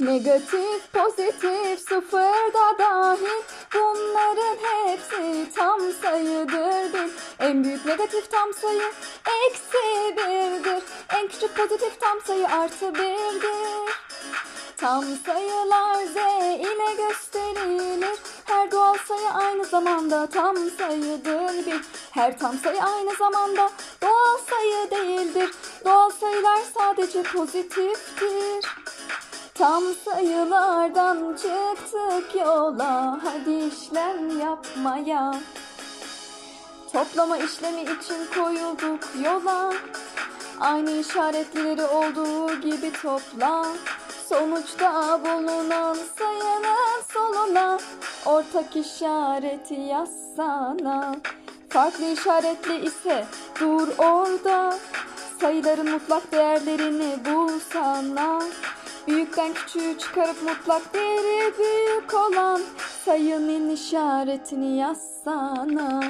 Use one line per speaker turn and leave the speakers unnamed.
Negatif, pozitif, sıfır da dahil. Bunların hepsi tam sayıdır bil. En büyük negatif tam sayı eksi birdir. En küçük pozitif tam sayı artı birdir. Tam sayılar z ile gösterilir. Her doğal sayı aynı zamanda tam sayıdır bil. Her tam sayı aynı zamanda doğal sayı değildir. Doğal sayılar sadece pozitiftir Tam sayılardan çıktık yola. Hadi işlem yapmaya. Toplama işlemi için koyulduk yola. Aynı işaretleri olduğu gibi topla. Sonuçta bulunan sayının soluna Ortak işareti yazsana. Farklı işaretli ise dur orada. Sayıların mutlak değerlerini bulsana Büyükten küçüğü çıkarıp mutlak değeri büyük olan sayının işaretini yazsana.